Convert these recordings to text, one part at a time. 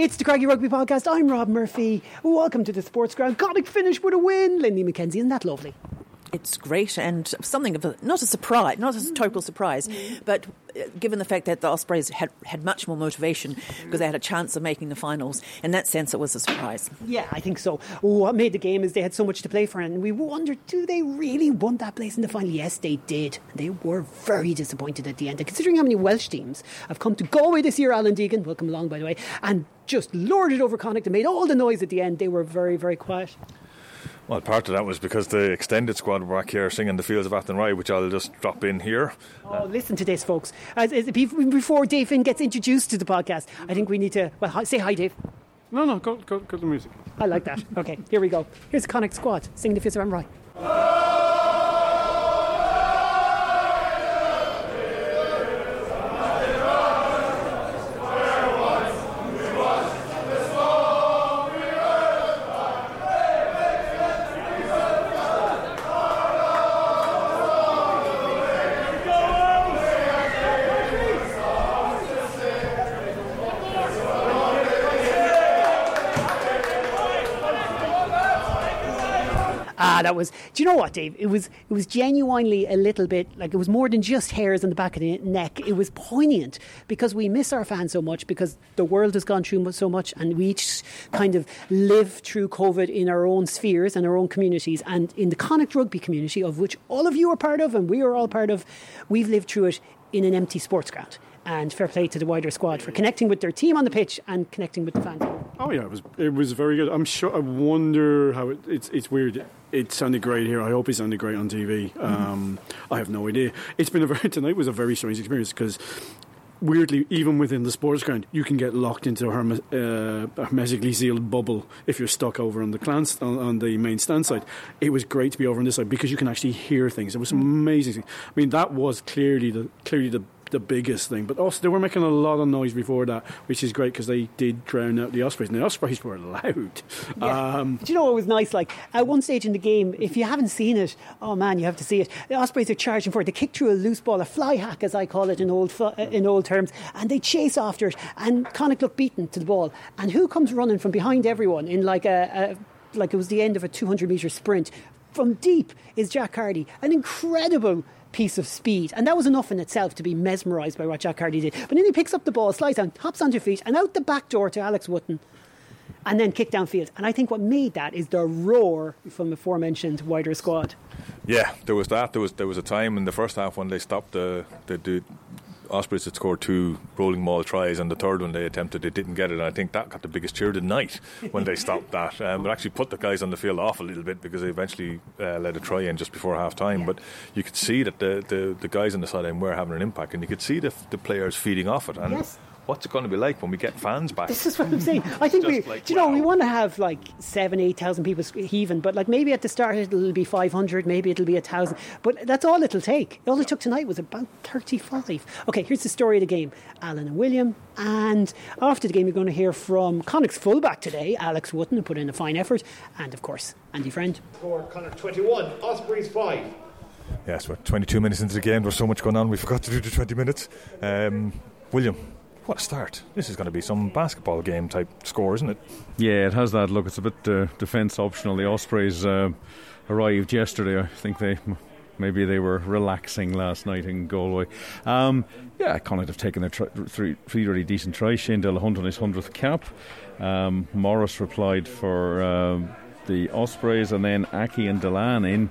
It's the Craggy Rugby Podcast. I'm Rob Murphy. Welcome to the Sports Ground. Got finish with a win. Linley McKenzie, isn't that lovely? it's great and something of a, not a surprise, not a total surprise, but uh, given the fact that the Ospreys had, had much more motivation because they had a chance of making the finals, in that sense, it was a surprise. Yeah, I think so. What made the game is they had so much to play for, and we wondered, do they really want that place in the final? Yes, they did. They were very disappointed at the end. And considering how many Welsh teams have come to Galway this year, Alan Deegan, welcome along, by the way, and just lorded over Connacht and made all the noise at the end, they were very, very quiet. Well, part of that was because the extended squad were back here singing the Fields of Athenry, which I'll just drop in here. Oh, listen to this, folks. As, as, before Dave Finn gets introduced to the podcast, I think we need to, well, hi, say hi, Dave. No, no, go, go, go to the music. I like that. Okay, here we go. Here's the Connacht squad singing the Fields of Athenry. That was. Do you know what, Dave? It was it was genuinely a little bit like it was more than just hairs on the back of the neck. It was poignant because we miss our fans so much because the world has gone through so much, and we each kind of live through COVID in our own spheres and our own communities. And in the Connacht rugby community, of which all of you are part of, and we are all part of, we've lived through it in an empty sports ground and fair play to the wider squad for connecting with their team on the pitch and connecting with the fans. Oh yeah, it was it was very good. I'm sure. I wonder how it, it's it's weird. It sounded great here. I hope it sounded great on TV. Mm-hmm. Um, I have no idea. It's been a very tonight was a very strange experience because weirdly, even within the sports ground, you can get locked into a, herme- uh, hermetically sealed bubble if you're stuck over on the clan on, on, the main stand side. It was great to be over on this side because you can actually hear things. It was amazing. I mean, that was clearly the clearly the the biggest thing. But also, they were making a lot of noise before that, which is great because they did drown out the Ospreys, and the Ospreys were loud. Yeah. Um, do you know what was nice? Like at one stage in the game, if you haven't seen it, oh man, you have to see it. The Ospreys are charging for it. They kick through a loose ball, a fly hack, as I call it in old in old terms, and they chase after it. And Connacht look beaten to the ball. And who comes running from behind everyone in like a, a like it was the end of a 200 metre sprint from deep is Jack Carty, an incredible piece of speed. And that was enough in itself to be mesmerised by what Jack Carty did. But then he picks up the ball, slides down, hops onto feet, and out the back door to Alex Wootton. And then kick downfield. And I think what made that is the roar from the aforementioned wider squad. Yeah, there was that. There was there was a time in the first half when they stopped the the, the Ospreys had scored two rolling ball tries, and the third one they attempted, they didn't get it. And I think that got the biggest cheer of the night when they stopped that. Um, but actually put the guys on the field off a little bit because they eventually uh, let a try in just before half time. But you could see that the, the, the guys on the sideline were having an impact, and you could see the, the players feeding off it. And yes what's it going to be like when we get fans back? This is what I'm saying. I think we, like, you know, we want to have like seven, eight thousand people heaving, but like maybe at the start it'll be five hundred, maybe it'll be a thousand, but that's all it'll take. All it took tonight was about thirty-five. Okay, here's the story of the game: Alan and William, and after the game, you're going to hear from Connacht's fullback today, Alex Wootton, who put in a fine effort, and of course Andy Friend. For Connacht twenty-one, Ospreys five. Yes, we're 22 minutes into the game. There's so much going on. We forgot to do the 20 minutes. Um, William, what a start. This is going to be some basketball game type score, isn't it? Yeah, it has that look. It's a bit uh, defence optional. The Ospreys uh, arrived yesterday. I think they maybe they were relaxing last night in Galway. Um, yeah, Connacht have taken their tr- three, three really decent tries. Shane Delahunt on his 100th cap. Um, Morris replied for uh, the Ospreys, and then Aki and Dillane in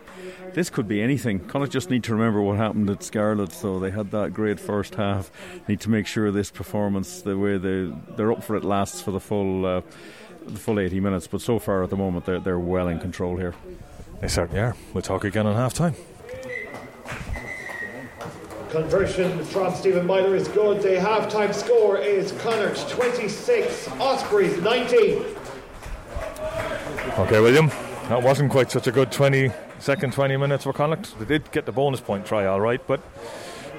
this could be anything. Connacht just need to remember what happened at Scarlet. So they had that great first half. Need to make sure this performance, the way they they're up for it, lasts for the full uh, the full 80 minutes. But so far at the moment, they're they're well in control here. They certainly are. We'll talk again on half time. Conversion from Stephen Myler is good. The half-time score is Connacht 26, Ospreys 19. Okay, William. That wasn't quite such a good 20 second 20 minutes for Connacht. They did get the bonus point try, all right, but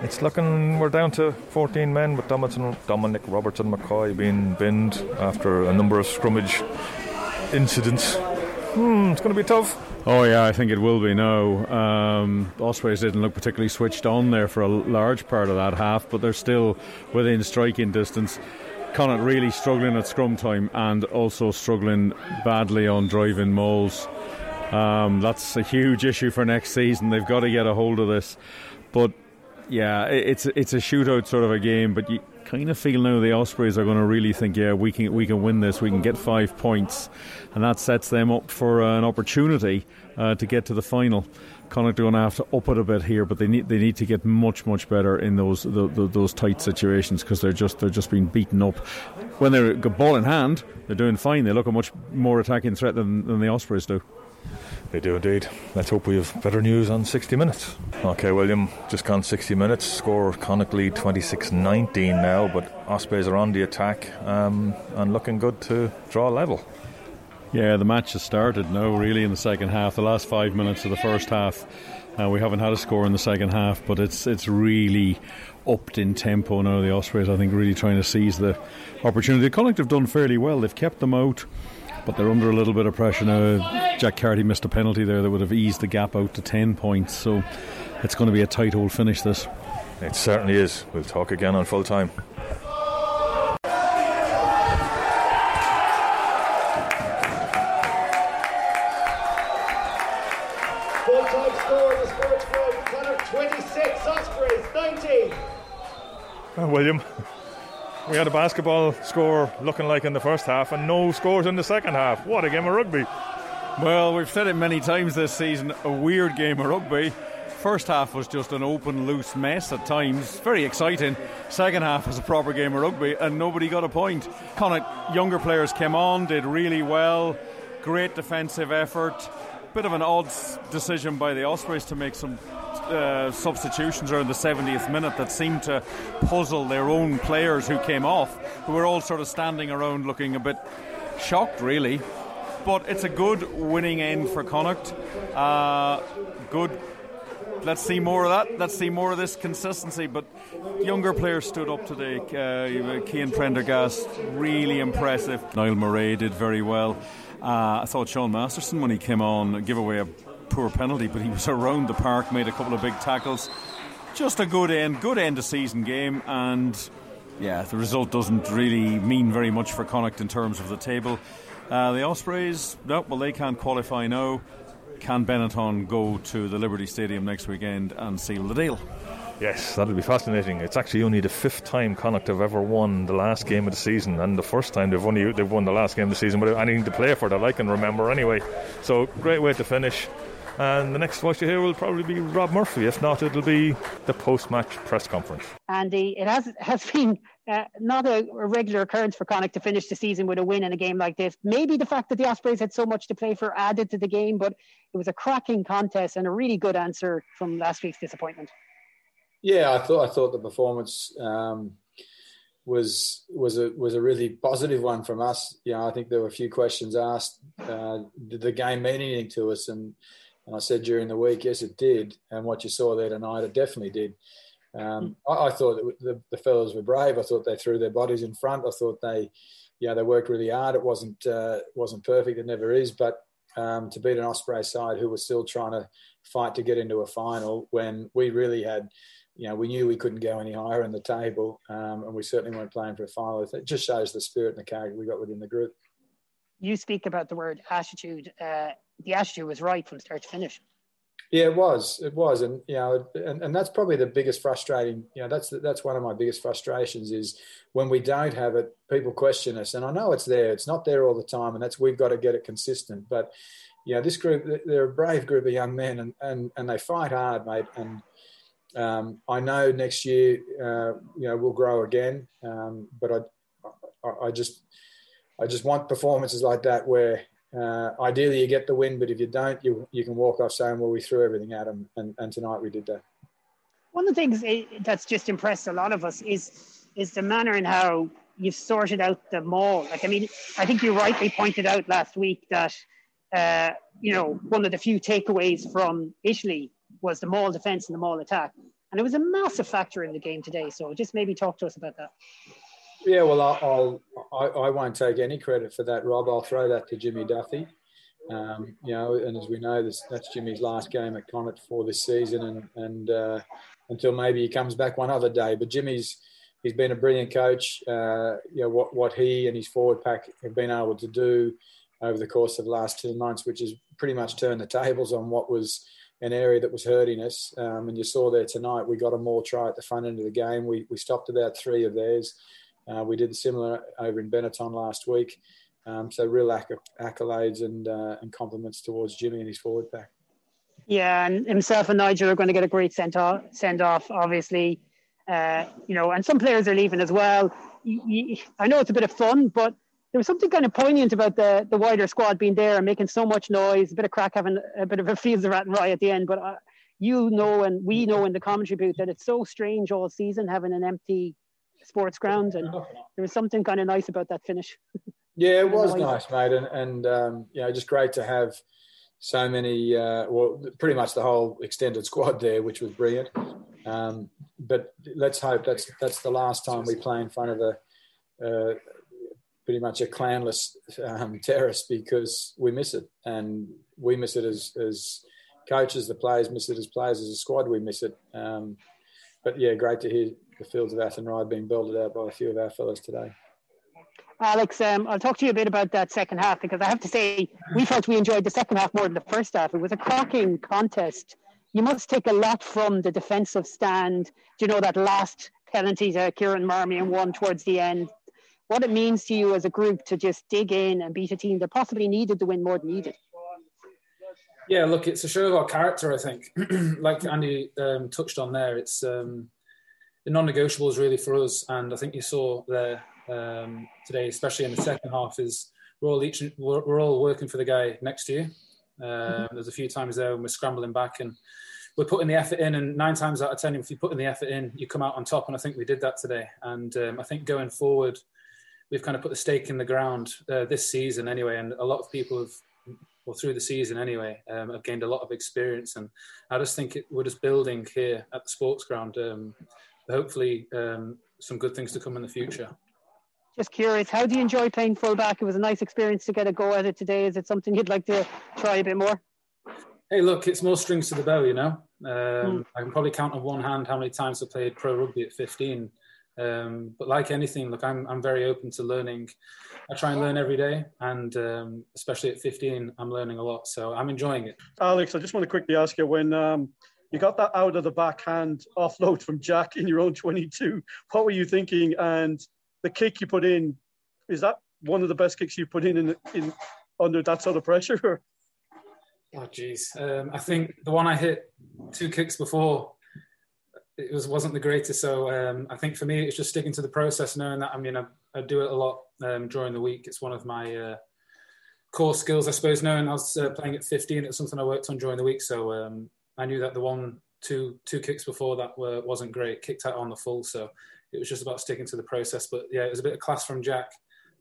it's looking we're down to 14 men with Dominic, Dominic Robertson McCoy being binned after a number of scrummage incidents. Hmm, it's going to be tough. Oh yeah, I think it will be now. Um, Ospreys didn't look particularly switched on there for a large part of that half, but they're still within striking distance. Connacht really struggling at scrum time and also struggling badly on driving mauls. Um, that's a huge issue for next season. They've got to get a hold of this. But yeah, it's it's a shootout sort of a game, but you kind of feel now the Ospreys are going to really think, yeah, we can we can win this, we can get five points, and that sets them up for an opportunity uh, to get to the final. Connacht are going to have to up it a bit here, but they need they need to get much much better in those the, the, those tight situations because they're just they're just being beaten up. When they're ball in hand, they're doing fine. They look a much more attacking threat than, than the Ospreys do. They do indeed. Let's hope we have better news on 60 minutes. Okay, William, just gone 60 minutes. Score Connacht lead 26 19 now, but Ospreys are on the attack um, and looking good to draw level. Yeah, the match has started now, really, in the second half. The last five minutes of the first half. Uh, we haven't had a score in the second half, but it's it's really upped in tempo now. The Ospreys, I think, really trying to seize the opportunity. The Connacht have done fairly well. They've kept them out but they're under a little bit of pressure now. Jack Carty missed a penalty there that would have eased the gap out to 10 points, so it's going to be a tight old finish this. It certainly is. We'll talk again on full time. We had a basketball score looking like in the first half and no scores in the second half. What a game of rugby. Well, we've said it many times this season a weird game of rugby. First half was just an open, loose mess at times. Very exciting. Second half was a proper game of rugby, and nobody got a point. Connacht younger players came on, did really well. Great defensive effort. Bit of an odd decision by the Ospreys to make some uh, substitutions around the 70th minute that seemed to puzzle their own players who came off, who were all sort of standing around looking a bit shocked, really. But it's a good winning end for Connacht. Uh, good. Let's see more of that. Let's see more of this consistency. But younger players stood up today. Uh, Cian Prendergast, really impressive. Niall Murray did very well. Uh, I thought Sean Masterson, when he came on, give away a poor penalty, but he was around the park, made a couple of big tackles. Just a good end, good end of season game, and yeah, the result doesn't really mean very much for Connacht in terms of the table. Uh, the Ospreys, no, well, they can't qualify now. Can Benetton go to the Liberty Stadium next weekend and seal the deal? Yes, that'll be fascinating. It's actually only the fifth time Connacht have ever won the last game of the season, and the first time they've only they've won the last game of the season without anything to play for that I can remember anyway. So great way to finish. And the next voice you hear will probably be Rob Murphy. If not, it'll be the post-match press conference. Andy, it has has been uh, not a, a, regular occurrence for Connacht to finish the season with a win in a game like this. Maybe the fact that the Ospreys had so much to play for added to the game, but it was a cracking contest and a really good answer from last week's disappointment. Yeah, I thought I thought the performance um, was was a was a really positive one from us. You know, I think there were a few questions asked. Uh, did the game mean anything to us? And and I said during the week, yes, it did. And what you saw there tonight, it definitely did. Um, hmm. I, I, thought the, the fellows were brave. I thought they threw their bodies in front. I thought they, know, they worked really hard. It wasn't uh, wasn't perfect. It never is. But um, to beat an Osprey side who was still trying to fight to get into a final when we really had, you know, we knew we couldn't go any higher in the table, um, and we certainly weren't playing for a final. It just shows the spirit and the character we got within the group. You speak about the word attitude. Uh, the attitude was right from start to finish. Yeah, it was. It was, and you know, and, and that's probably the biggest frustrating. You know, that's that's one of my biggest frustrations is when we don't have it, people question us, and I know it's there. It's not there all the time, and that's we've got to get it consistent. But you know, this group, they're a brave group of young men, and and and they fight hard, mate. And um, I know next year, uh, you know, we'll grow again. Um, but I, I, I just, I just want performances like that where uh, ideally, you get the win, but if you don't, you you can walk off saying, "Well, we threw everything at them," and, and tonight we did that. One of the things eh, that's just impressed a lot of us is is the manner in how you've sorted out the maul. Like, I mean, I think you rightly pointed out last week that uh, you know one of the few takeaways from Italy was the maul defense and the maul attack, and it was a massive factor in the game today. So, just maybe talk to us about that. Yeah, well, I'll, I'll I, I won't take any credit for that, Rob. I'll throw that to Jimmy Duffy. Um, you know, and as we know, this, that's Jimmy's last game at Connacht for this season, and and uh, until maybe he comes back one other day. But Jimmy's he's been a brilliant coach. Uh, you know what what he and his forward pack have been able to do over the course of the last two months, which has pretty much turned the tables on what was an area that was hurting us. Um, and you saw there tonight, we got a maul try at the front end of the game. We we stopped about three of theirs. Uh, we did similar over in Benetton last week. Um, so real acc- accolades and uh, and compliments towards Jimmy and his forward pack. Yeah, and himself and Nigel are going to get a great send off. Send off, obviously. Uh, you know, and some players are leaving as well. I know it's a bit of fun, but there was something kind of poignant about the the wider squad being there and making so much noise. A bit of crack, having a bit of a fields of Athenry at the end. But uh, you know, and we know in the commentary booth that it's so strange all season having an empty sports ground, and there was something kind of nice about that finish. Yeah, it was nice, mate, and and um, you know, just great to have so many, uh, well, pretty much the whole extended squad there, which was brilliant. Um, but let's hope that's that's the last time we play in front of a uh, pretty much a clanless um, terrace because we miss it, and we miss it as as coaches, the players miss it as players, as a squad, we miss it. Um, but yeah, great to hear the fields of Athenry being belted out by a few of our fellows today. Alex, um, I'll talk to you a bit about that second half because I have to say we felt we enjoyed the second half more than the first half. It was a cracking contest. You must take a lot from the defensive stand. Do you know that last penalty to Kieran Marmion one towards the end? What it means to you as a group to just dig in and beat a team that possibly needed the win more than needed. Yeah, look, it's a show of our character. I think, like Andy um, touched on there, it's um, the non-negotiables really for us, and I think you saw there um, today, especially in the second half, is we're all each we're, we're all working for the guy next to you. Uh, there's a few times there when we're scrambling back and we're putting the effort in, and nine times out of ten, if you put in the effort in, you come out on top. And I think we did that today. And um, I think going forward, we've kind of put the stake in the ground uh, this season anyway. And a lot of people have, well, through the season anyway, um, have gained a lot of experience. And I just think it, we're just building here at the sports ground. Um, hopefully, um, some good things to come in the future. Just curious, how do you enjoy playing fullback? It was a nice experience to get a go at it today. Is it something you'd like to try a bit more? Hey, look, it's more strings to the bow, you know. Um, mm. I can probably count on one hand how many times I played pro rugby at 15. Um, but like anything, look, I'm, I'm very open to learning. I try and learn every day, and um, especially at 15, I'm learning a lot. So I'm enjoying it. Alex, I just want to quickly ask you when um, you got that out of the backhand offload from Jack in your own 22, what were you thinking? And the kick you put in is that one of the best kicks you put in in, in under that sort of pressure? Oh, geez. Um, I think the one I hit two kicks before it was wasn't the greatest. So um, I think for me, it's just sticking to the process, knowing that I mean I, I do it a lot um, during the week. It's one of my uh, core skills, I suppose. Knowing I was uh, playing at 15, it's something I worked on during the week. So um, I knew that the one, two, two kicks before that were, wasn't great. Kicked out on the full, so it was just about sticking to the process. But yeah, it was a bit of class from Jack,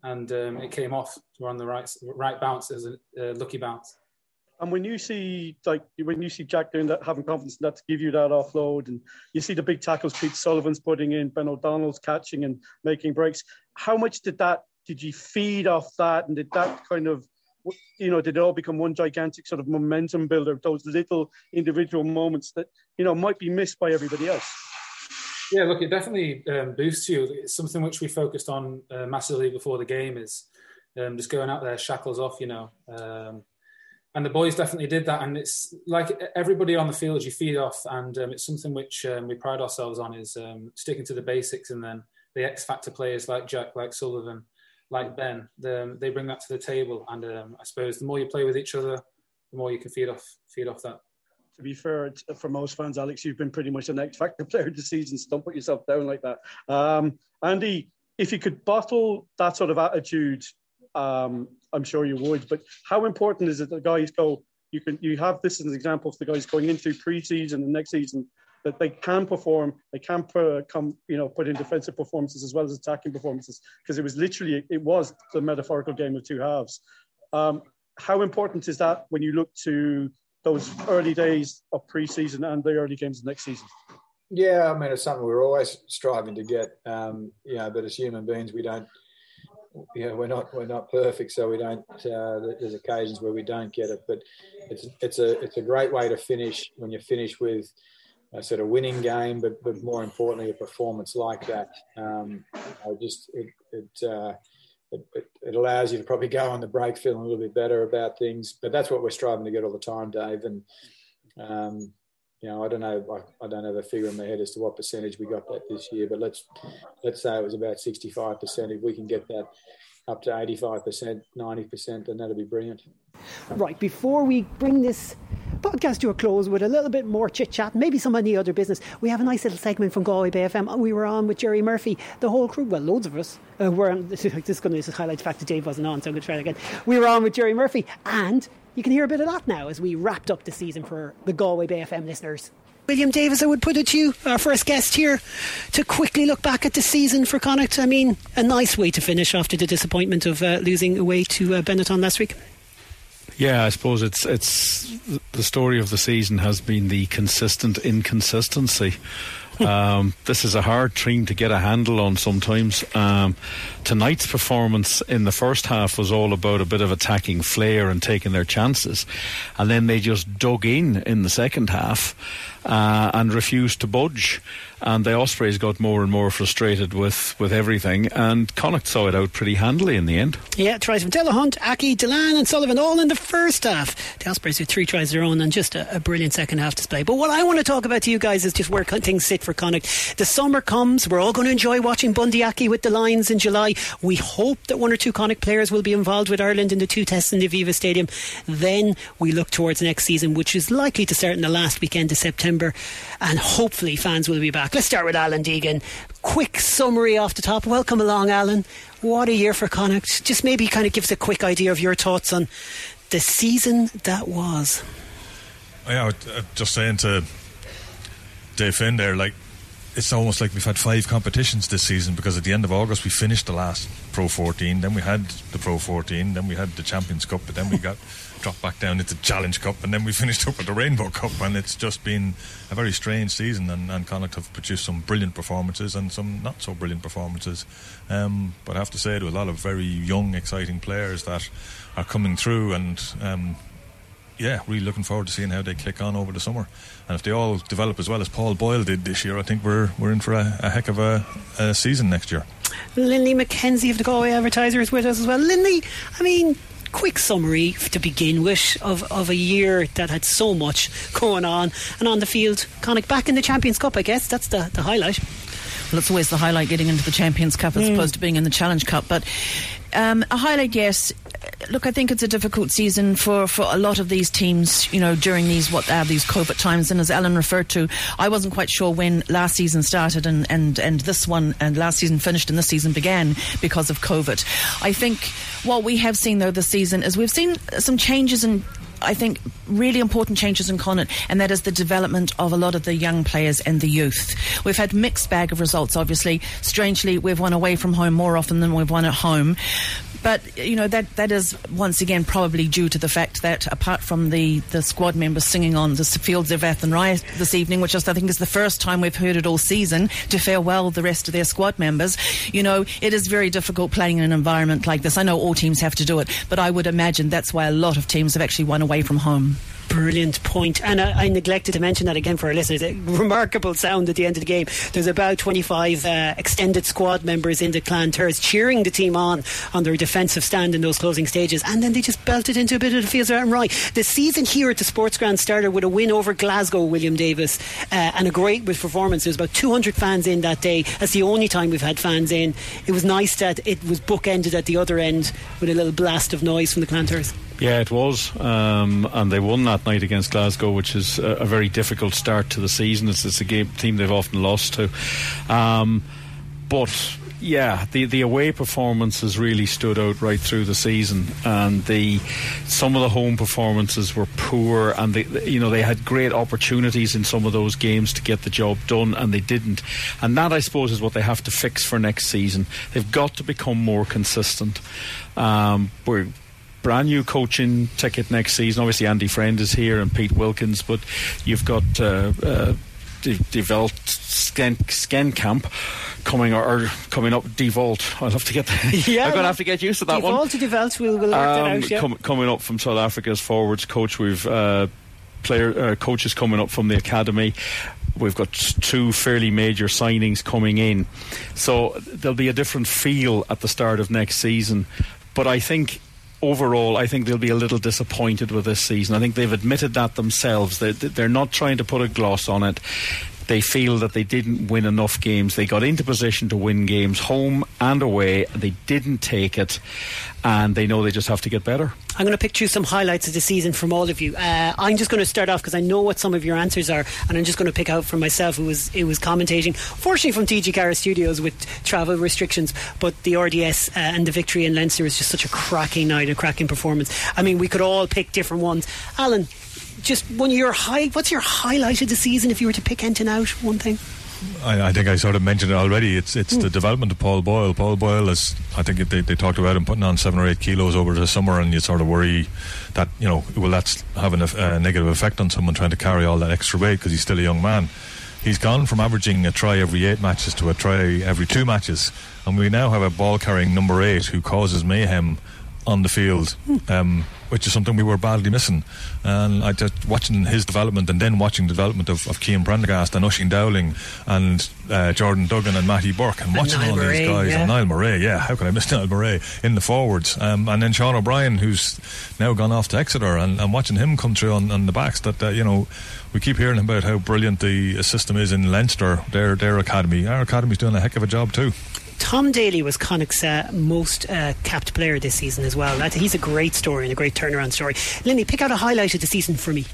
and um, it came off. We're on the right right bounce. It was a uh, lucky bounce. And when you see like when you see Jack doing that, having confidence in that to give you that offload, and you see the big tackles Pete Sullivan's putting in, Ben O'Donnell's catching and making breaks, how much did that did you feed off that, and did that kind of you know did it all become one gigantic sort of momentum builder? Those little individual moments that you know might be missed by everybody else. Yeah, look, it definitely um, boosts you. It's something which we focused on uh, massively before the game is um, just going out there, shackles off, you know. Um, and the boys definitely did that. And it's like everybody on the field you feed off, and um, it's something which um, we pride ourselves on is um, sticking to the basics. And then the X factor players like Jack, like Sullivan, like Ben, the, they bring that to the table. And I suppose the more you play with each other, the more you can feed off feed off that to be fair, for most fans, Alex, you've been pretty much an X Factor player this season. So don't put yourself down like that. Um, Andy, if you could bottle that sort of attitude, um, I'm sure you would. But how important is it that guys go? You can you have this as an example of the guys going into pre-season and next season that they can perform, they can put, come, you know, put in defensive performances as well as attacking performances because it was literally it was the metaphorical game of two halves. Um, how important is that when you look to those early days of preseason and the early games of next season? Yeah, I mean, it's something we're always striving to get. Um, you know, but as human beings, we don't. Know, we're not we're not perfect, so we don't. Uh, there's occasions where we don't get it, but it's it's a it's a great way to finish when you finish with a sort of winning game, but but more importantly, a performance like that. Um, I just it it, uh, it, it allows you to probably go on the break feeling a little bit better about things. But that's what we're striving to get all the time, Dave. And um, you know, I don't know, I, I, don't have a figure in my head as to what percentage we got that this year, but let's let's say it was about sixty-five percent. If we can get that up to eighty-five percent, ninety percent, then that'd be brilliant. Right before we bring this podcast to a close with a little bit more chit chat, maybe some of the other business. We have a nice little segment from Galway Bay FM. We were on with Jerry Murphy, the whole crew, well, loads of us uh, were. This is going to highlight the fact that Dave wasn't on, so I'm going to try again. We were on with Jerry Murphy, and you can hear a bit of that now as we wrapped up the season for the Galway Bay FM listeners. William Davis, I would put it to you, our first guest here, to quickly look back at the season for Connacht. I mean, a nice way to finish after the disappointment of uh, losing away to uh, Benetton last week. Yeah, I suppose it's it's the story of the season has been the consistent inconsistency. Um, this is a hard team to get a handle on sometimes. Um, tonight's performance in the first half was all about a bit of attacking flair and taking their chances, and then they just dug in in the second half uh, and refused to budge and the Ospreys got more and more frustrated with, with everything, and Connacht saw it out pretty handily in the end. Yeah, tries from Delahunt, Aki, Dillane, and Sullivan all in the first half. The Ospreys with three tries their own and just a, a, brilliant second half display. But what I want to talk about to you guys is just where things sit for Connacht. The summer comes, we're all going to enjoy watching Bundee Aki with the Lions in July. We hope that one or two Connacht players will be involved with Ireland in the two tests in the Aviva Stadium. Then we look towards next season, which is likely to start in the last weekend of September, and hopefully fans will be back. Let's start with Alan Deegan. Quick summary off the top. Welcome along, Alan. What a year for Connacht. Just maybe kind of give us a quick idea of your thoughts on the season that was. Oh, yeah, uh, just saying to Dave Finn there, like it's almost like we've had five competitions this season because at the end of August we finished the last Pro 14, then we had the Pro 14, then we had the Champions Cup, but then we got dropped back down into Challenge Cup, and then we finished up with the Rainbow Cup, and it's just been a very strange season. And, and Connacht have produced some brilliant performances and some not so brilliant performances. Um, but I have to say, to a lot of very young, exciting players that are coming through, and um, yeah, really looking forward to seeing how they click on over the summer. And if they all develop as well as Paul Boyle did this year, I think we're we're in for a, a heck of a, a season next year. Linley McKenzie of the Galway Advertiser is with us as well. Linley, I mean, quick summary to begin with of, of a year that had so much going on and on the field. Connacht back in the Champions Cup, I guess. That's the, the highlight. Well, it's always the highlight getting into the Champions Cup as mm. opposed to being in the Challenge Cup. But um, a highlight, yes. Look, I think it's a difficult season for, for a lot of these teams, you know, during these what are these COVID times. And as Alan referred to, I wasn't quite sure when last season started and, and, and this one and last season finished and this season began because of COVID. I think what we have seen though this season is we've seen some changes in I think, really important changes in Connacht, and that is the development of a lot of the young players and the youth. We've had mixed bag of results, obviously. Strangely, we've won away from home more often than we've won at home. But you know that that is once again probably due to the fact that apart from the, the squad members singing on the fields of Athenry this evening, which I think is the first time we've heard it all season, to farewell the rest of their squad members, you know it is very difficult playing in an environment like this. I know all teams have to do it, but I would imagine that's why a lot of teams have actually won away from home brilliant point. And I, I, neglected to mention that again for our listeners. A remarkable sound at the end of the game. There's about 25 uh, extended squad members in the Clan Terrace cheering the team on on their defensive stand in those closing stages. And then they just belted into a bit of the fields Athenry. The season here at the Sports Ground started with a win over Glasgow, William Davis, uh, and a great performance. There was about 200 fans in that day. That's the only time we've had fans in. It was nice that it was bookended at the other end with a little blast of noise from the Clan Terrace. Yeah, it was, um, and they won that night against Glasgow, which is a, a, very difficult start to the season. It's, it's a game team they've often lost to, um, but yeah, the the away performances really stood out right through the season, and the some of the home performances were poor, and they you know they had great opportunities in some of those games to get the job done, and they didn't. And that I suppose is what they have to fix for next season. They've got to become more consistent. Um, we're brand new coaching ticket next season. Obviously, Andy Friend is here and Pete Wilkins, but you've got uh, uh, developed Sken, Senekal coming or, or, coming up. Dewald. I'll have to get. The, yeah, I'm going to have to get used to that Dewald one. to Dewald. We'll, we'll work um, that out. Yeah. Com- coming up from South Africa's forwards coach, we've. Uh, player uh, coaches coming up from the academy. We've got two fairly major signings coming in, so there'll be a different feel at the start of next season. But I think overall, I think they'll be a little disappointed with this season. I think they've admitted that themselves. They're, they're not trying to put a gloss on it. They feel that they didn't win enough games. They got into position to win games home and away. They didn't take it, and they know they just have to get better. I'm going to pick through some highlights of the season from all of you. Uh, I'm just going to start off because I know what some of your answers are, and I'm just going to pick out for myself who was who was commentating. Fortunately, from TG Carr Studios with travel restrictions, but the RDS uh, and the victory in Leinster was just such a cracking night, a cracking performance. I mean, we could all pick different ones. Alan, just one of your high. What's your highlight of the season if you were to pick anything out? One thing. I, I, think I sort of mentioned it already. It's it's mm. the development of Paul Boyle. Paul Boyle is, I think they, they talked about him putting on seven or eight kilos over the summer, and you sort of worry that you know will that's having a, a negative effect on someone trying to carry all that extra weight because he's still a young man. He's gone from averaging a try every eight matches to a try every two matches, and we now have a ball carrying number eight who causes mayhem on the field. Um, which is something we were badly missing. And I just watching his development and then watching the development of, of Cian Prendergast and Oisin Dowling and uh, Jordan Duggan and Matty Burke and, and watching Niall all Murray, these guys yeah. and Niall Murray, yeah, how could I miss Niall Murray in the forwards? Um, and then Sean O'Brien, who's now gone off to Exeter, and, and watching him come through on, on the backs. That uh, you know, we keep hearing about how brilliant the system is in Leinster, their their academy. Our academy's doing a heck of a job too. Tom Daly was Connacht's uh, most uh, capped player this season as well. He's a great story and a great turnaround story. Linley, pick out a highlight of the season for me.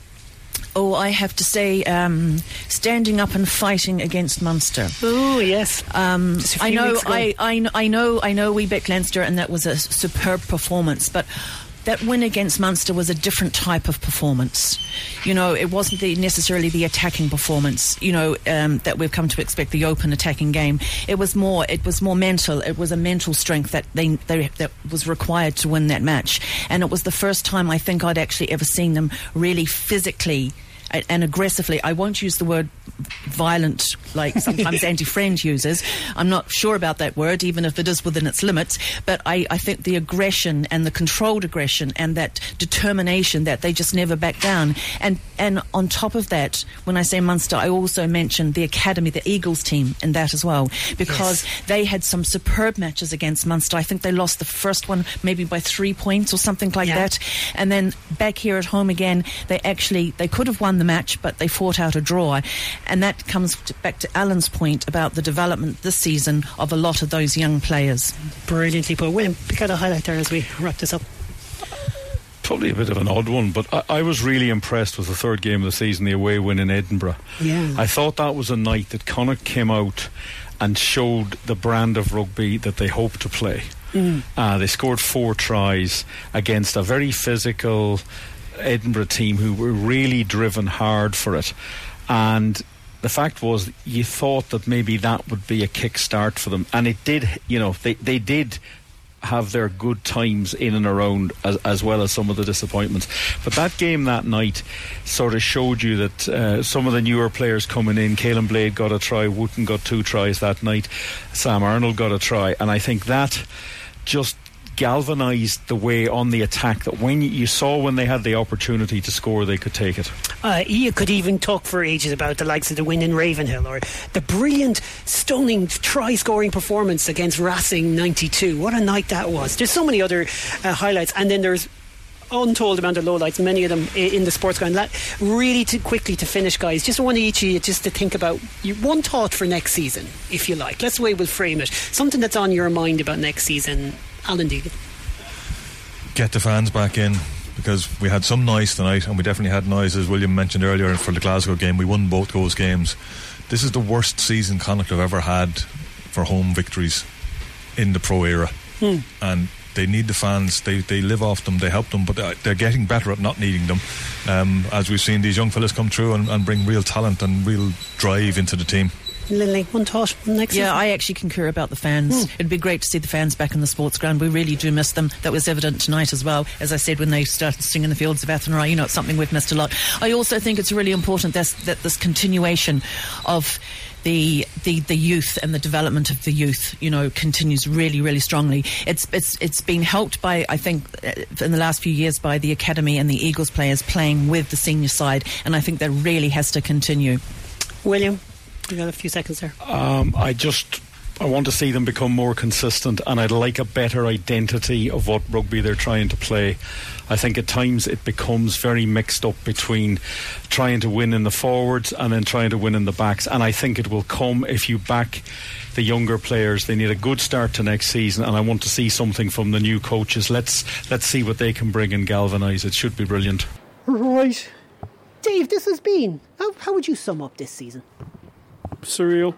Oh, I have to say, um, standing up and fighting against Munster. Oh yes, um, I know, I, I, I know, I know. We beat Leinster, and that was a superb performance. But that win against Munster was a different type of performance. You know, it wasn't the, necessarily the attacking performance. You know um, that we've come to expect the open attacking game. It was more. It was more mental. It was a mental strength that they, they that was required to win that match. And it was the first time I think I'd actually ever seen them really physically and aggressively. I won't use the word violent like sometimes Andy Friend uses. I'm not sure about that word, even if it is within its limits. But I, I think the aggression and the controlled aggression and that determination that they just never back down. And and on top of that, when I say Munster, I also mentioned the academy, the Eagles team, in that as well, because yes. they had some superb matches against Munster. I think they lost the first one maybe by three points or something like yeah. that. And then back here at home again, they actually they could have won the match, but they fought out a draw. And that comes to, back to Alan's point about the development this season of a lot of those young players. Brilliantly put. William, pick out a highlight there as we wrap this up probably a bit of an odd one, but I, I, was really impressed with the third game of the season, the away win in Edinburgh. Yeah. I thought that was a night that Connacht came out and showed the brand of rugby that they hope to play. Mm. Uh, they scored four tries against a very physical Edinburgh team who were really driven hard for it. And the fact was, you thought that maybe that would be a kick start for them, and it did. You know, they they did have their good times in and around as, as, well as some of the disappointments. But that game that night sort of showed you that uh, some of the newer players coming in, Caolin Blade got a try, Wootton got two tries that night, Sam Arnold got a try, and I think that just galvanised the way on the attack that when you saw when they had the opportunity to score, they could take it. Uh, you could even talk for ages about the likes of the win in Ravenhill or the brilliant, stunning try scoring performance against Racing 92. What a night that was. There's so many other uh, highlights, and then there's untold amount of lowlights, many of them in the sports ground. Really, to quickly to finish, guys, just one each of you just to think about one thought for next season, if you like. That's the way we'll frame it. Something that's on your mind about next season Alan Deegan. Get the fans back in because we had some noise tonight, and we definitely had noise, as William mentioned earlier, for the Glasgow game. We won both those games. This is the worst season Connacht have ever had for home victories in the pro era. Hmm. And they need the fans. They they live off them. They help them, but they're getting better at not needing them. Um, as we've seen these young fellas come through and, and bring real talent and real drive into the team. Linley, one thought next Yeah, season? I actually concur about the fans. Mm. It'd be great to see the fans back in the sports ground. We really do miss them. That was evident tonight as well. As I said, when they started singing the fields of Athenry, you know, it's something we've missed a lot. I also think it's really important that this continuation of the the, the youth and the development of the youth, you know, continues really, really strongly. It's it's it's been helped by I think uh, in the last few years by the academy and the Eagles players playing with the senior side, and I think that really has to continue. William, you got a few seconds there. Um, I just I want to see them become more consistent, and I'd like a better identity of what rugby they're trying to play. I think at times it becomes very mixed up between trying to win in the forwards and then trying to win in the backs, and I think it will come if you back the younger players. They need a good start to next season, and I want to see something from the new coaches. Let's let's see what they can bring and galvanise. It should be brilliant. Right, Dave. This has been. How, how would you sum up this season? Surreal.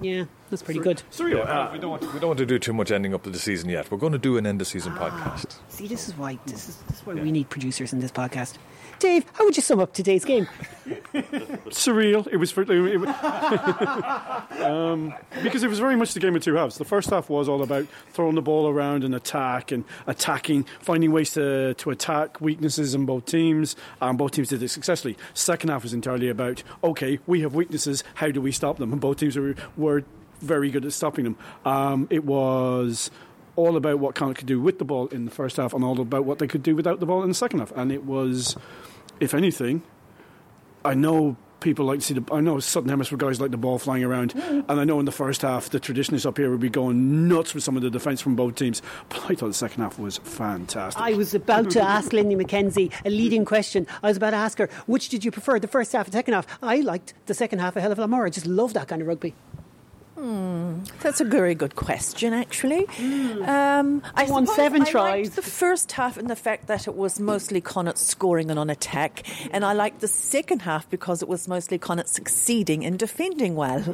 Yeah, that's pretty good. Surreal. Yeah, we, don't want to, we don't want to do too much ending up of the season yet. We're going to do an end of season Ah. podcast. See, this is why this is, this is why we need producers in this podcast. Dave, how would you sum up today's game? surreal. It was for, it, was- um, because it was very much the game of two halves. The first half was all about throwing the ball around and attack and attacking, finding ways to, to attack weaknesses in both teams. And both teams did it successfully. Second half was entirely about okay, we have weaknesses. How do we stop them? And both teams were, were very good at stopping them. Um, it was all about what Connacht could do with the ball in the first half and all about what they could do without the ball in the second half. And it was, if anything, I know people like to see the. I know Southern Hemisphere guys like the ball flying around, mm. and I know in the first half the traditionalists up here would be going nuts with some of the defence from both teams. But I thought the second half was fantastic. I was about to ask Linley McKenzie a leading question. I was about to ask her, which did you prefer, the first half or the second half? I liked the second half a hell of a lot more. I just love that kind of rugby. That's a very good question, actually. Um, I won seven I tries. the first half and the fact that it was mostly Connacht scoring and on attack, and I liked the second half because it was mostly Connacht succeeding in defending well.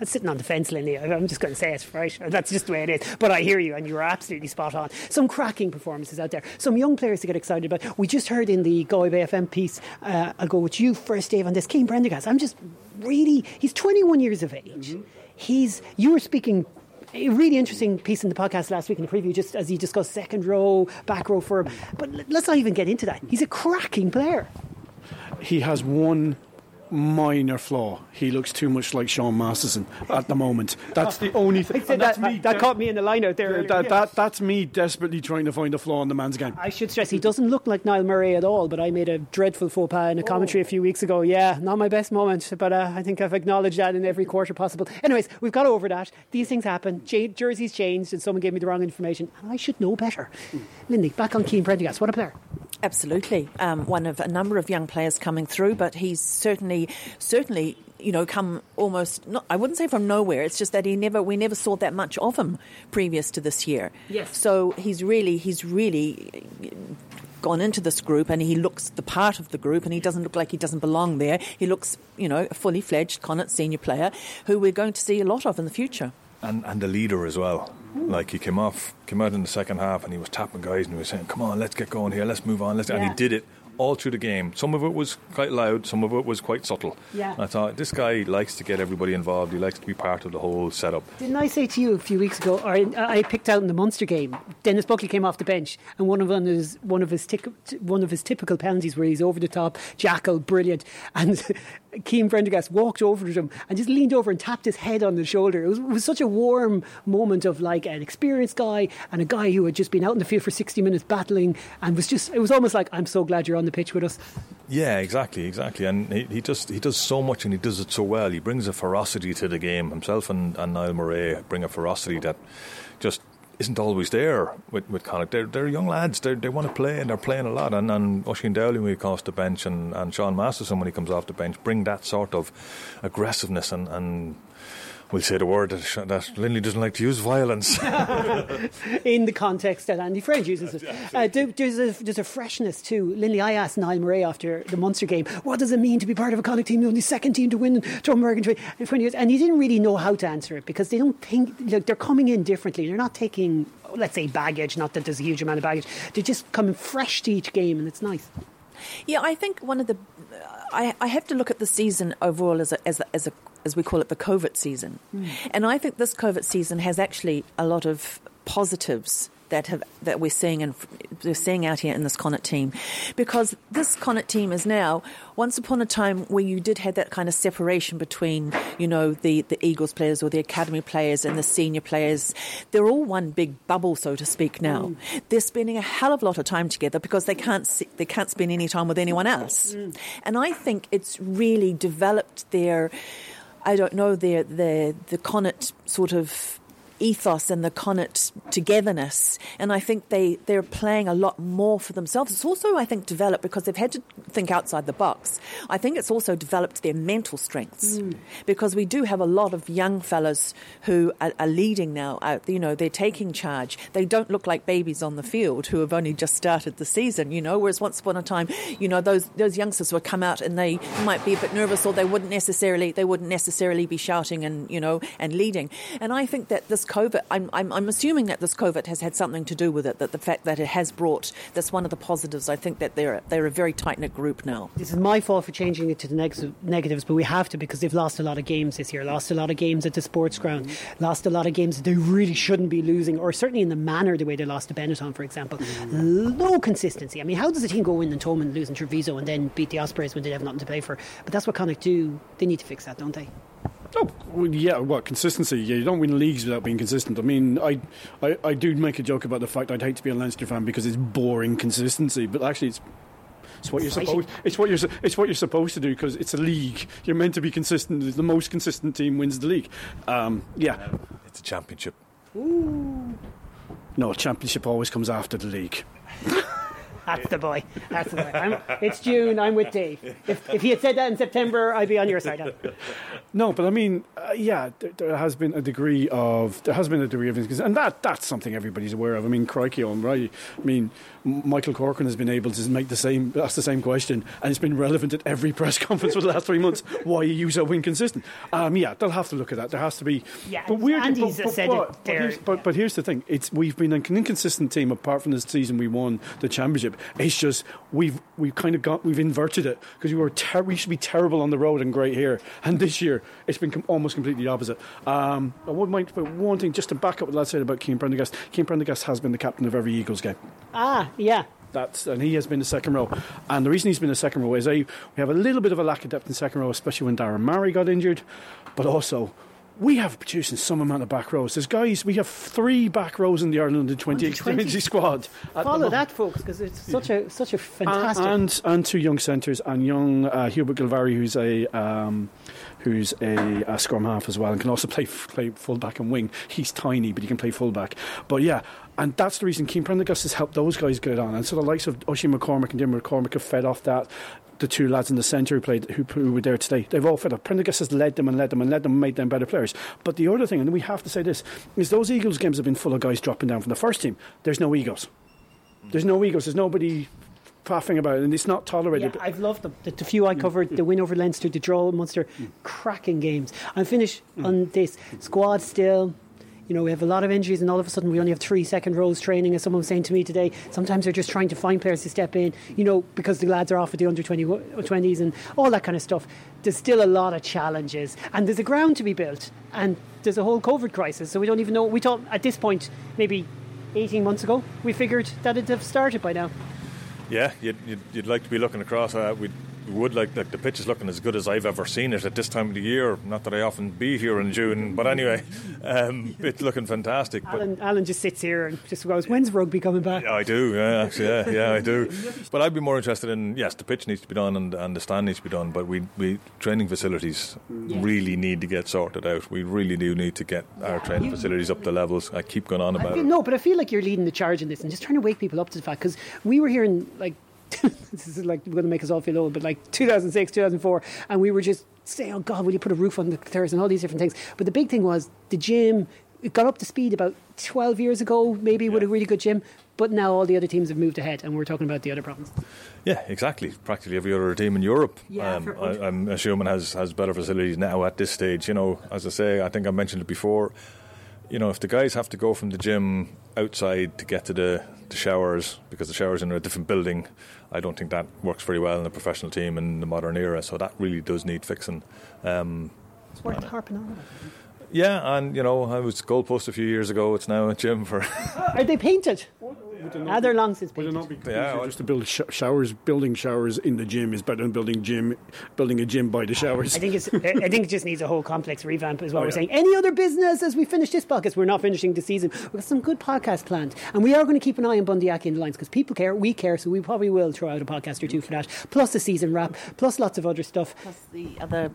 I'm sitting on the fence, Linley. I'm just going to say it, right? That's just the way it is. But I hear you, and you are absolutely spot on. Some cracking performances out there. Some young players to get excited about. We just heard in the Galway FM piece, uh, I'll go with you first, Dave, on this. Cian Prendergast. I'm just really, he's 21 years of age. Mm-hmm. He's, you were speaking a really interesting piece in the podcast last week in the preview, just as he discussed second row, back row for him. But let's not even get into that. He's a cracking player. he has one minor flaw. He looks too much like Sean Masterson at the moment. That's the only thing. and that's that, me that de- caught me in the line out there. that, that, that's me desperately trying to find a flaw in the man's game. I should stress he doesn't look like Niall Murray at all, but I made a dreadful faux pas in a commentary a few weeks ago. Yeah, not my best moment, but uh, I think I've acknowledged that in every quarter possible. Anyways, we've got over that. These things happen. J- jerseys changed, and someone gave me the wrong information, and I should know better. Linley, back on Cian Prendergast. What a player! Absolutely, um, one of a number of young players coming through, but he's certainly, certainly, you know, come almost. Not, I wouldn't say from nowhere. It's just that he never, we never saw that much of him previous to this year. Yes. So he's really, he's really gone into this group, and he looks the part of the group, and he doesn't look like he doesn't belong there. He looks, you know, a fully fledged Connacht senior player who we're going to see a lot of in the future. and and the leader as well. Like he came off, came out in the second half, and he was tapping guys and he was saying, "Come on, let's get going here, let's move on." Let's, and he did it all through the game. Some of it was quite loud, some of it was quite subtle. Yeah. I thought this guy likes to get everybody involved. He likes to be part of the whole setup. Didn't I say to you a few weeks ago, or I, I picked out in the Munster game, Denis Buckley came off the bench, and one of his one of his tic, one of his typical penalties where he's over the top, jackal, brilliant, and Cian Prendergast walked over to him and just leaned over and tapped his head on the shoulder. It was, it was such a warm moment of like an experienced guy and a guy who had just been out in the field for sixty minutes battling, and was just it was almost like I'm so glad you're on the pitch with us. Yeah, exactly, exactly. And he, he just he does so much and he does it so well. He brings a ferocity to the game. Himself and, and Niall Murray bring a ferocity that just isn't always there with, with Connacht. They're, they're young lads. They're, they want to play and they're playing a lot. And, and Oisin Dowling when he comes off the bench and, and Sean Masterson when he comes off the bench bring that sort of aggressiveness and, and we'll say the word that, Sh- that Linley doesn't like to use violence. in the context that Andy Friend uses it. Uh, there- there's, a, there's a freshness too. Linley, I asked Niall Murray after the Munster game, what does it mean to be part of a Connacht team, the only second team to win in Thomond in 20 in 20 years? And he didn't really know how to answer it because they don't think, like, they're coming in differently. They're not taking, let's say, baggage, not that there's a huge amount of baggage. They're just coming fresh to each game and it's nice. Yeah, I think one of the. I, I have to look at the season overall as a, as a, as a as we call it the COVID season, and I think this COVID season has actually a lot of positives that have that we're seeing and we're seeing out here in this Connacht team, because this Connacht team is now once upon a time where you did have that kind of separation between you know the the Eagles players or the academy players and the senior players. They're all one big bubble, so to speak. Now mm. they're spending a hell of a lot of time together because they can't see, they can't spend any time with anyone else, mm. and I think it's really developed their. I don't know their the the Connacht sort of ethos and the Connacht togetherness. And I think they, they're playing a lot more for themselves. It's also, I think, developed because they've had to think outside the box. I think it's also developed their mental strengths mm. because we do have a lot of young fellas who are, are leading now. Out, you know, they're taking charge. They don't look like babies on the field who have only just started the season, you know, whereas once upon a time, you know, those, those youngsters would come out and they might be a bit nervous or they wouldn't necessarily, they wouldn't necessarily be shouting and, you know, and leading. And I think that this COVID, I'm, I'm, I'm, assuming that this COVID has had something to do with it, that the fact that it has brought, that's one of the positives. I think that they're, they're a very tight knit group now. This is my fault for changing it to the neg- negatives, but we have to because they've lost a lot of games this year, lost a lot of games at the sports ground, mm-hmm. lost a lot of games that they really shouldn't be losing, or certainly in the manner the way they lost to Benetton, for example. Mm-hmm. No consistency. I mean, how does a team go in and Thomond losing Treviso and then beat the Ospreys when they have nothing to play for? But that's what Connacht do. They need to fix that, don't they? Oh, well, yeah, what, consistency? Yeah, you don't win leagues without being consistent. I mean, I, I, I do make a joke about the fact I'd hate to be a Leinster fan because it's boring consistency, but actually it's it's what you're supposed. It's what you're. It's what you're supposed to do because it's a league. You're meant to be consistent. The most consistent team wins the league. Um, yeah, it's a championship. Ooh. No, championship always comes after the league. That's the boy. That's the boy. I'm, it's June. I'm with Dave. If, if he had said that in September, I'd be on your side. No, but I mean, uh, yeah, there, there, has been a degree of there has been a degree of and that that's something everybody's aware of. I mean, crikey, on right. I mean, Michael Corcoran has been able to make the same ask the same question, and it's been relevant at every press conference for the last three months. Why are you so inconsistent? Um, yeah, they'll have to look at that. There has to be. Yeah, but we're, Andy's but, but, said but, it there. But here's, but, but here's the thing: it's we've been an inconsistent team apart from the season we won the championship. It's just we've we've kind of got we've inverted it because we were ter- we should be terrible on the road and great here, and this year it's been com- almost completely opposite. Um, I would mind but one thing just to back up what I said about Cian Prendergast. Cian Prendergast has been the captain of every Eagles game. Ah, yeah. That's, and he has been the second row. And the reason he's been the second row is a, we have a little bit of a lack of depth in second row, especially when Darren Marry got injured, but also we have producing some amount of back rows. There's guys, we have three back rows in the Ireland under 20 experience squad. Follow that, folks, because it's such a such a fantastic. And, and two young centres, and young uh, Hubert Gilvary, who's a. Um, who's a, a, scrum half as well and can also play play fullback and wing. He's tiny, but he can play fullback. But yeah, and that's the reason Cian Prendergast has helped those guys get on. And so the likes of Oisin McCormack and Jim McCormack have fed off that the two lads in the centre who played who, who, were there today. They've all fed up. Prendergast has led them and led them and led them and made them better players. But the other thing, and we have to say this, is those Eagles games have been full of guys dropping down from the first team. There's no egos. There's no egos. There's nobody faffing about and it's not tolerated. Yeah, I've loved them. The, the few I covered, the win over Leinster, the draw Munster, mm. cracking games. I'm finished mm. on this squad still you know, we have a lot of injuries, and all of a sudden we only have three second rows training. As someone was saying to me today, sometimes they're just trying to find players to step in, you know, because the lads are off at the under 20, 20s and all that kind of stuff. There's still a lot of challenges, and there's a ground to be built, and there's a whole COVID crisis. So we don't even know. We thought at this point, maybe 18 months ago, we figured that it'd have started by now. Yeah, you'd, you'd, you'd like to be looking across. Uh, we'd would like like the pitch is looking as good as I've ever seen it at this time of the year. Not that I often be here in June, but anyway, um, it's looking fantastic. Alan, Alan just sits here and just goes, "When's rugby coming back?" Yeah, I do. Yeah, actually, yeah, yeah, I do. But I'd be more interested in yes, the pitch needs to be done and, and the stand needs to be done, but we we training facilities yeah. really need to get sorted out. We really do need to get our training facilities up to levels. I keep going on about feel, it. No, but I feel like you're leading the charge in this and just trying to wake people up to the fact because we were hearing like this is like going to make us all feel old, but like 2006, 2004, and we were just saying, "Oh God, will you put a roof on the terrace and all these different things?" But the big thing was the gym. It got up to speed about 12 years ago, maybe yeah. with a really good gym. But now all the other teams have moved ahead, and we're talking about the other problems. Yeah, exactly. Practically every other team in Europe, yeah, um, I, am assuming has has better facilities now at this stage. You know, as I say, I think I mentioned it before. You know, if the guys have to go from the gym outside to get to the, the showers because the showers are in a different building, I don't think that works very well in a professional team in the modern era. So that really does need fixing. Um, it's worth harping on. Yeah, and you know, I was goalpost a few years ago. It's now a gym for. Are they painted? They're long since Would it not be Yeah, easier well- just to build sh- showers? Building showers in the gym is better than building gym, building a gym by the showers. I think it's. I think it just needs a whole complex revamp, is what Oh, we're yeah. saying. Any other business as we finish this podcast? We're not finishing the season. We've got some good podcasts planned, and we are going to keep an eye on Bundee Aki in the Lions because people care, we care, so we probably will throw out a podcast or two for that. Plus the season wrap, plus lots of other stuff. Plus the other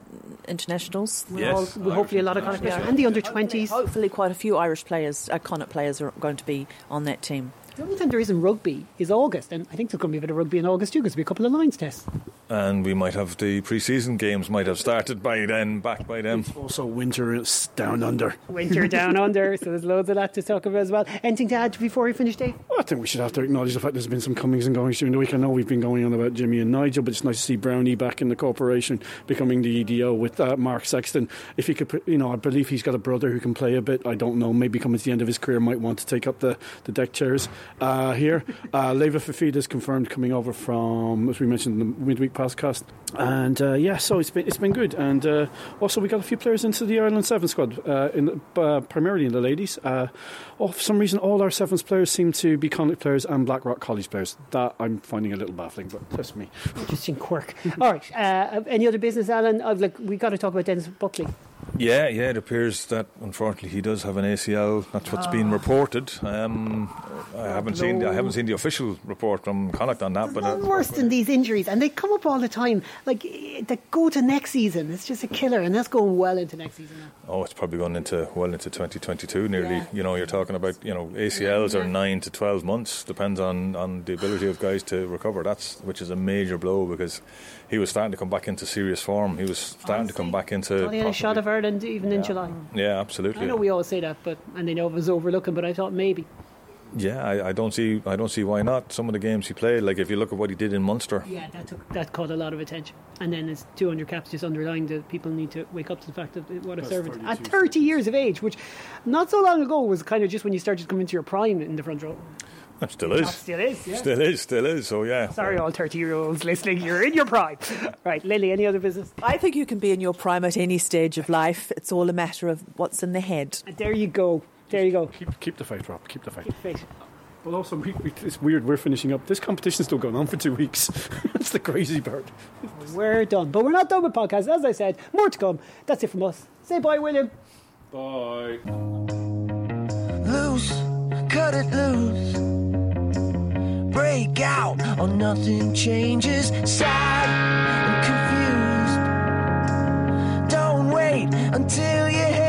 internationals. We're Yes. all- hopefully a lot of Connacht players and the under twenties. Hopefully, quite a few Irish players, uh, Connacht players, are going to be on that team. The only time there isn't rugby is August, and I think there's going to be a bit of rugby in August too because there'll be a couple of Lions tests. and we might have the pre-season games might have started by then, back by then. also, winter is down under. Winter down under, so there's loads of that to talk about as well. Anything to add before we finish, Dave? I think we should have to acknowledge the fact there's been some comings and goings during the week. I know we've been going on about Jimmy and Nigel, but it's nice to see Brownie back in the corporation, becoming the EDO with uh, Mark Sexton. If he could, you know, I believe he's got a brother who can play a bit. I don't know. Maybe coming to the end of his career, might want to take up the, the deck chairs uh, here. Uh, Leva Fifita is confirmed coming over from, as we mentioned in the midweek podcast. And uh, yeah, so it's been it's been good. And uh, also we got a few players into the Ireland Seven squad, uh, in uh, primarily in the ladies. Uh, oh, for some reason, all our Sevens players seem to be Connacht players and Blackrock College players. That I'm finding a little baffling, but that's me. Interesting quirk. All right. Any other business, Alan? I've like we got to talk about Denis Buckley. Yeah, yeah, it appears that unfortunately he does have an ACL. That's what's been reported. Um, I haven't seen the, I haven't seen the official report from Connacht on that, but uh, worse than these injuries, and they come up all the time. Like eh, they go to next season. It's just a killer, and that's going well into next season now. oh, it's probably going into well into 2022. Nearly, Yeah. you know, you're talking about you know ACLs are nine to 12 months, depends on on the ability of guys to recover. That's which is a major blow because he was starting to come back into serious form. He was oh, starting to come back into. Thought he had a shot of Ireland even in July. yeah, absolutely. I know we always say that, but and they know it was overlooking. But I thought maybe. Yeah, I, I don't see I don't see why not. Some of the games he played, like if you look at what he did in Munster, Yeah, that took that caught a lot of attention. And then his 200 caps just underlined that people need to wake up to the fact that uh, what a servant at 30 years of age, which not so long ago was kind of just when you started to come into your prime in the front row. It still is. Still is, yeah. Still is, still is. So yeah. Sorry, all 30 year olds listening, you're in your prime. Right, Linley, any other business? I think you can be in your prime at any stage of life. It's all a matter of what's in the head. And there you go. There you go. Keep keep the faith, Rob. Keep the faith. Wait. Well, also, we, we, it's weird. We're finishing up. This competition's still going on for two weeks. That's the crazy part. We're done. But we're not done with podcasts. As I said, more to come. That's it from us. Say bye, William. Bye. loose, cut it loose break out or nothing changes. Sad and confused. Don't wait until you